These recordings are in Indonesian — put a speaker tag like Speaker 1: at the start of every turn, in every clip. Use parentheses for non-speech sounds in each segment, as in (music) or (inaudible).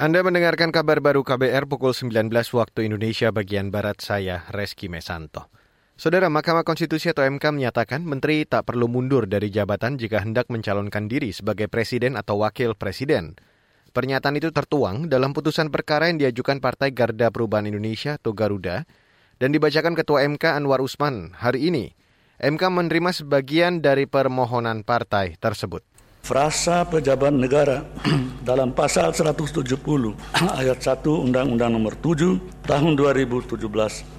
Speaker 1: Anda mendengarkan kabar baru KBR pukul 19 waktu Indonesia bagian Barat saya, Reski Mesanto. Saudara Mahkamah Konstitusi atau MK menyatakan menteri tak perlu mundur dari jabatan jika hendak mencalonkan diri sebagai presiden atau wakil presiden. Pernyataan itu tertuang dalam putusan perkara yang diajukan Partai Garda Perubahan Indonesia atau Garuda dan dibacakan Ketua MK Anwar Usman hari ini. MK menerima sebagian dari permohonan partai tersebut
Speaker 2: frasa pejabat negara (clears throat) dalam pasal 170 (clears throat) ayat 1 Undang-Undang Nomor 7 Tahun 2017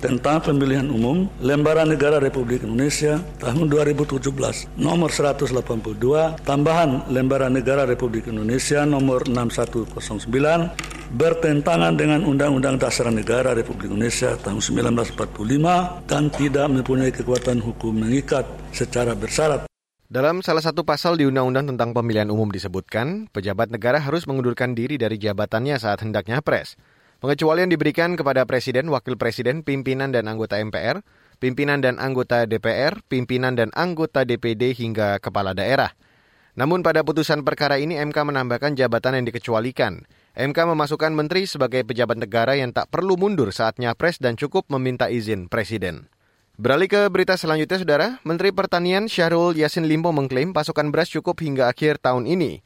Speaker 2: tentang pemilihan umum Lembaran Negara Republik Indonesia tahun 2017 nomor 182 tambahan Lembaran Negara Republik Indonesia nomor 6109 bertentangan dengan Undang-Undang Dasar Negara Republik Indonesia tahun 1945 dan tidak mempunyai kekuatan hukum mengikat secara bersyarat
Speaker 1: dalam salah satu pasal di Undang-Undang tentang Pemilihan Umum disebutkan, pejabat negara harus mengundurkan diri dari jabatannya saat hendaknya pres. Pengecualian diberikan kepada Presiden, Wakil Presiden, pimpinan dan anggota MPR, pimpinan dan anggota DPR, pimpinan dan anggota DPD hingga kepala daerah. Namun pada putusan perkara ini MK menambahkan jabatan yang dikecualikan. MK memasukkan menteri sebagai pejabat negara yang tak perlu mundur saat nyapres dan cukup meminta izin Presiden. Beralih ke berita selanjutnya, Saudara. Menteri Pertanian Syahrul Yasin Limpo mengklaim pasokan beras cukup hingga akhir tahun ini.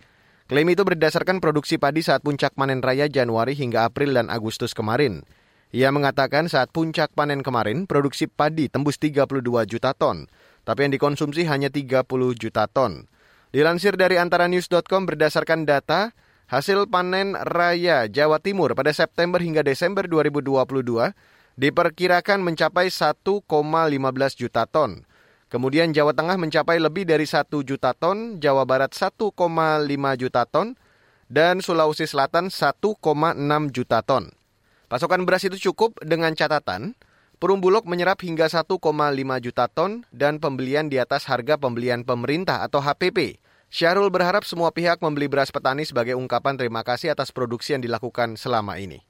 Speaker 1: Klaim itu berdasarkan produksi padi saat puncak panen raya Januari hingga April dan Agustus kemarin. Ia mengatakan saat puncak panen kemarin, produksi padi tembus 32 juta ton, tapi yang dikonsumsi hanya 30 juta ton. Dilansir dari antaranews.com berdasarkan data, hasil panen raya Jawa Timur pada September hingga Desember 2022 diperkirakan mencapai 1,15 juta ton. Kemudian Jawa Tengah mencapai lebih dari 1 juta ton, Jawa Barat 1,5 juta ton, dan Sulawesi Selatan 1,6 juta ton. Pasokan beras itu cukup dengan catatan Perum Bulog menyerap hingga 1,5 juta ton dan pembelian di atas harga pembelian pemerintah atau HPP. Syahrul berharap semua pihak membeli beras petani sebagai ungkapan terima kasih atas produksi yang dilakukan selama ini.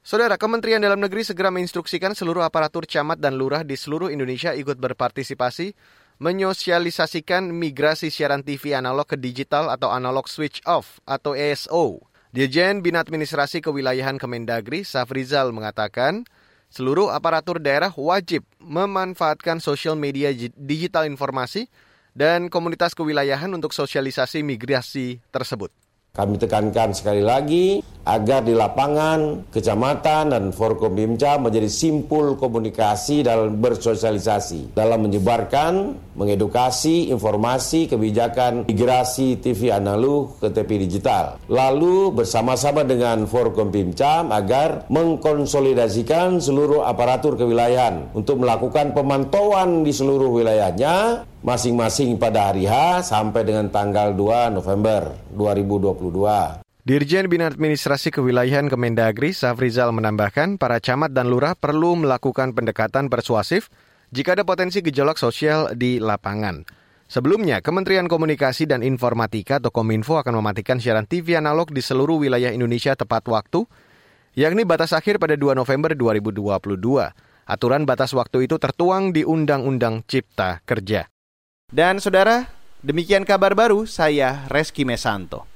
Speaker 1: Saudara, Kementerian Dalam Negeri segera menginstruksikan seluruh aparatur camat dan lurah di seluruh Indonesia ikut berpartisipasi menyosialisasikan migrasi siaran TV analog ke digital atau analog switch off atau ASO. Dirjen Bina Administrasi Kewilayahan Kemendagri, Safrizal mengatakan, seluruh aparatur daerah wajib memanfaatkan sosial media digital informasi dan komunitas kewilayahan untuk sosialisasi migrasi tersebut.
Speaker 3: Kami tekankan sekali lagi agar di lapangan, kecamatan, dan Forkombimca menjadi simpul komunikasi dalam bersosialisasi, dalam menyebarkan, mengedukasi, informasi, kebijakan migrasi TV analog ke TV digital. Lalu bersama-sama dengan Forkombimca agar mengkonsolidasikan seluruh aparatur kewilayahan untuk melakukan pemantauan di seluruh wilayahnya masing-masing pada hari H sampai dengan tanggal 2 November 2022.
Speaker 1: Dirjen Bina Administrasi Kewilayahan Kemendagri, Safrizal menambahkan, para camat dan lurah perlu melakukan pendekatan persuasif jika ada potensi gejolak sosial di lapangan. Sebelumnya, Kementerian Komunikasi dan Informatika atau Kominfo akan mematikan siaran TV analog di seluruh wilayah Indonesia tepat waktu, yakni batas akhir pada 2 November 2022. Aturan batas waktu itu tertuang di Undang-Undang Cipta Kerja. Dan saudara, demikian kabar baru saya Reski Mesanto.